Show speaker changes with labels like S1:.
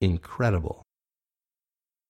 S1: incredible.